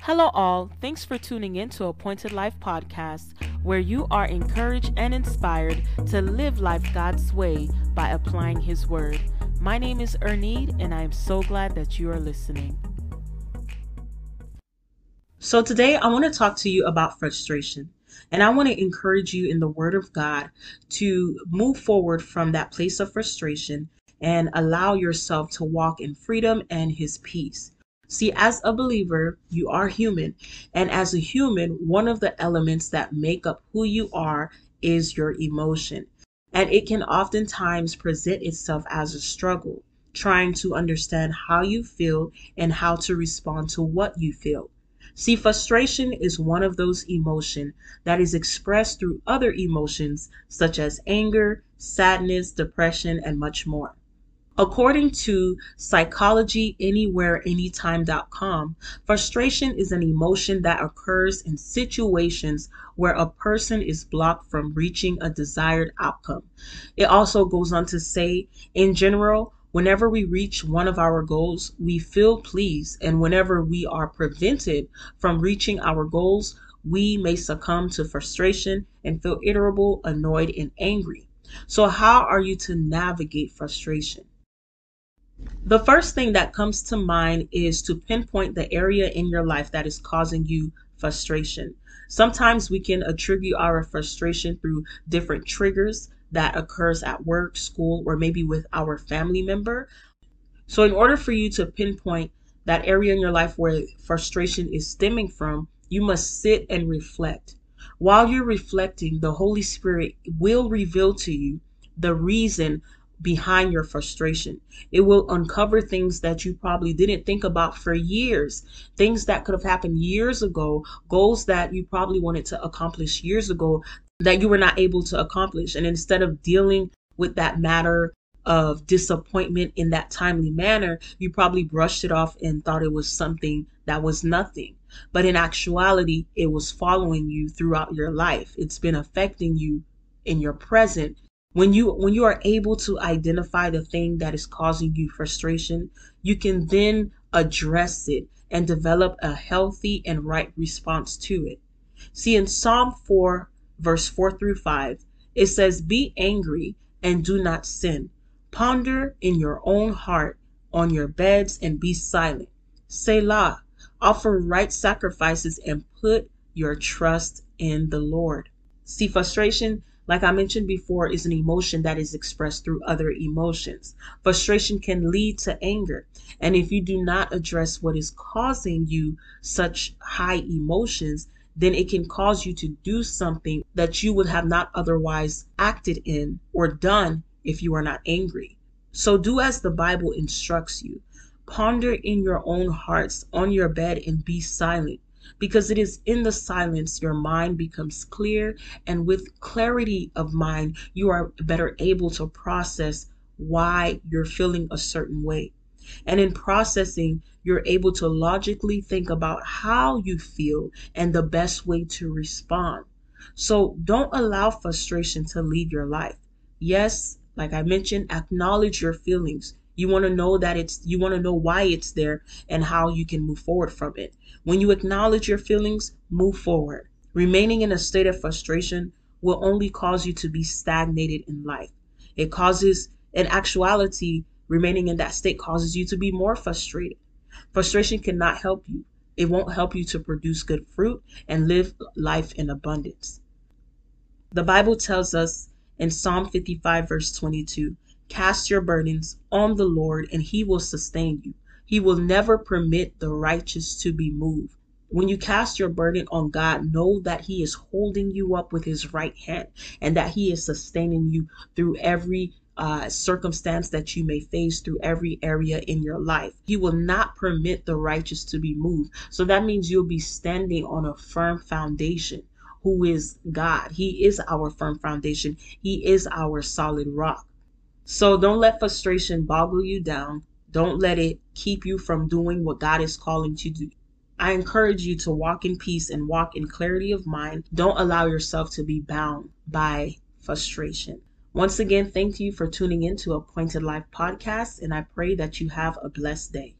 Hello, all. Thanks for tuning in to Appointed Life Podcast, where you are encouraged and inspired to live life God's way by applying His Word. My name is Ernie, and I am so glad that you are listening. So, today I want to talk to you about frustration. And I want to encourage you in the Word of God to move forward from that place of frustration and allow yourself to walk in freedom and His peace. See, as a believer, you are human. And as a human, one of the elements that make up who you are is your emotion. And it can oftentimes present itself as a struggle, trying to understand how you feel and how to respond to what you feel. See, frustration is one of those emotions that is expressed through other emotions such as anger, sadness, depression, and much more. According to psychologyanywhereanytime.com, frustration is an emotion that occurs in situations where a person is blocked from reaching a desired outcome. It also goes on to say, in general, whenever we reach one of our goals, we feel pleased, and whenever we are prevented from reaching our goals, we may succumb to frustration and feel irritable, annoyed, and angry. So, how are you to navigate frustration? The first thing that comes to mind is to pinpoint the area in your life that is causing you frustration. Sometimes we can attribute our frustration through different triggers that occurs at work, school, or maybe with our family member. So in order for you to pinpoint that area in your life where frustration is stemming from, you must sit and reflect. While you're reflecting, the Holy Spirit will reveal to you the reason behind your frustration. It will uncover things that you probably didn't think about for years, things that could have happened years ago, goals that you probably wanted to accomplish years ago that you were not able to accomplish. And instead of dealing with that matter of disappointment in that timely manner, you probably brushed it off and thought it was something that was nothing. But in actuality, it was following you throughout your life. It's been affecting you in your present when you when you are able to identify the thing that is causing you frustration you can then address it and develop a healthy and right response to it. See in psalm 4 verse 4 through 5 it says be angry and do not sin. Ponder in your own heart on your beds and be silent. Selah offer right sacrifices and put your trust in the lord. See frustration like I mentioned before, is an emotion that is expressed through other emotions. Frustration can lead to anger. And if you do not address what is causing you such high emotions, then it can cause you to do something that you would have not otherwise acted in or done if you are not angry. So do as the Bible instructs you. Ponder in your own hearts on your bed and be silent because it is in the silence your mind becomes clear, and with clarity of mind, you are better able to process why you're feeling a certain way. And in processing, you're able to logically think about how you feel and the best way to respond. So don't allow frustration to lead your life. Yes, like I mentioned, acknowledge your feelings. You want to know that it's, you want to know why it's there and how you can move forward from it. When you acknowledge your feelings, move forward. Remaining in a state of frustration will only cause you to be stagnated in life. It causes, in actuality, remaining in that state causes you to be more frustrated. Frustration cannot help you. It won't help you to produce good fruit and live life in abundance. The Bible tells us in Psalm 55, verse 22 Cast your burdens on the Lord, and he will sustain you. He will never permit the righteous to be moved. When you cast your burden on God, know that He is holding you up with His right hand and that He is sustaining you through every uh, circumstance that you may face through every area in your life. He will not permit the righteous to be moved. So that means you'll be standing on a firm foundation, who is God. He is our firm foundation, He is our solid rock. So don't let frustration boggle you down. Don't let it keep you from doing what God is calling you to do. I encourage you to walk in peace and walk in clarity of mind. Don't allow yourself to be bound by frustration. Once again, thank you for tuning in to Appointed Life Podcast, and I pray that you have a blessed day.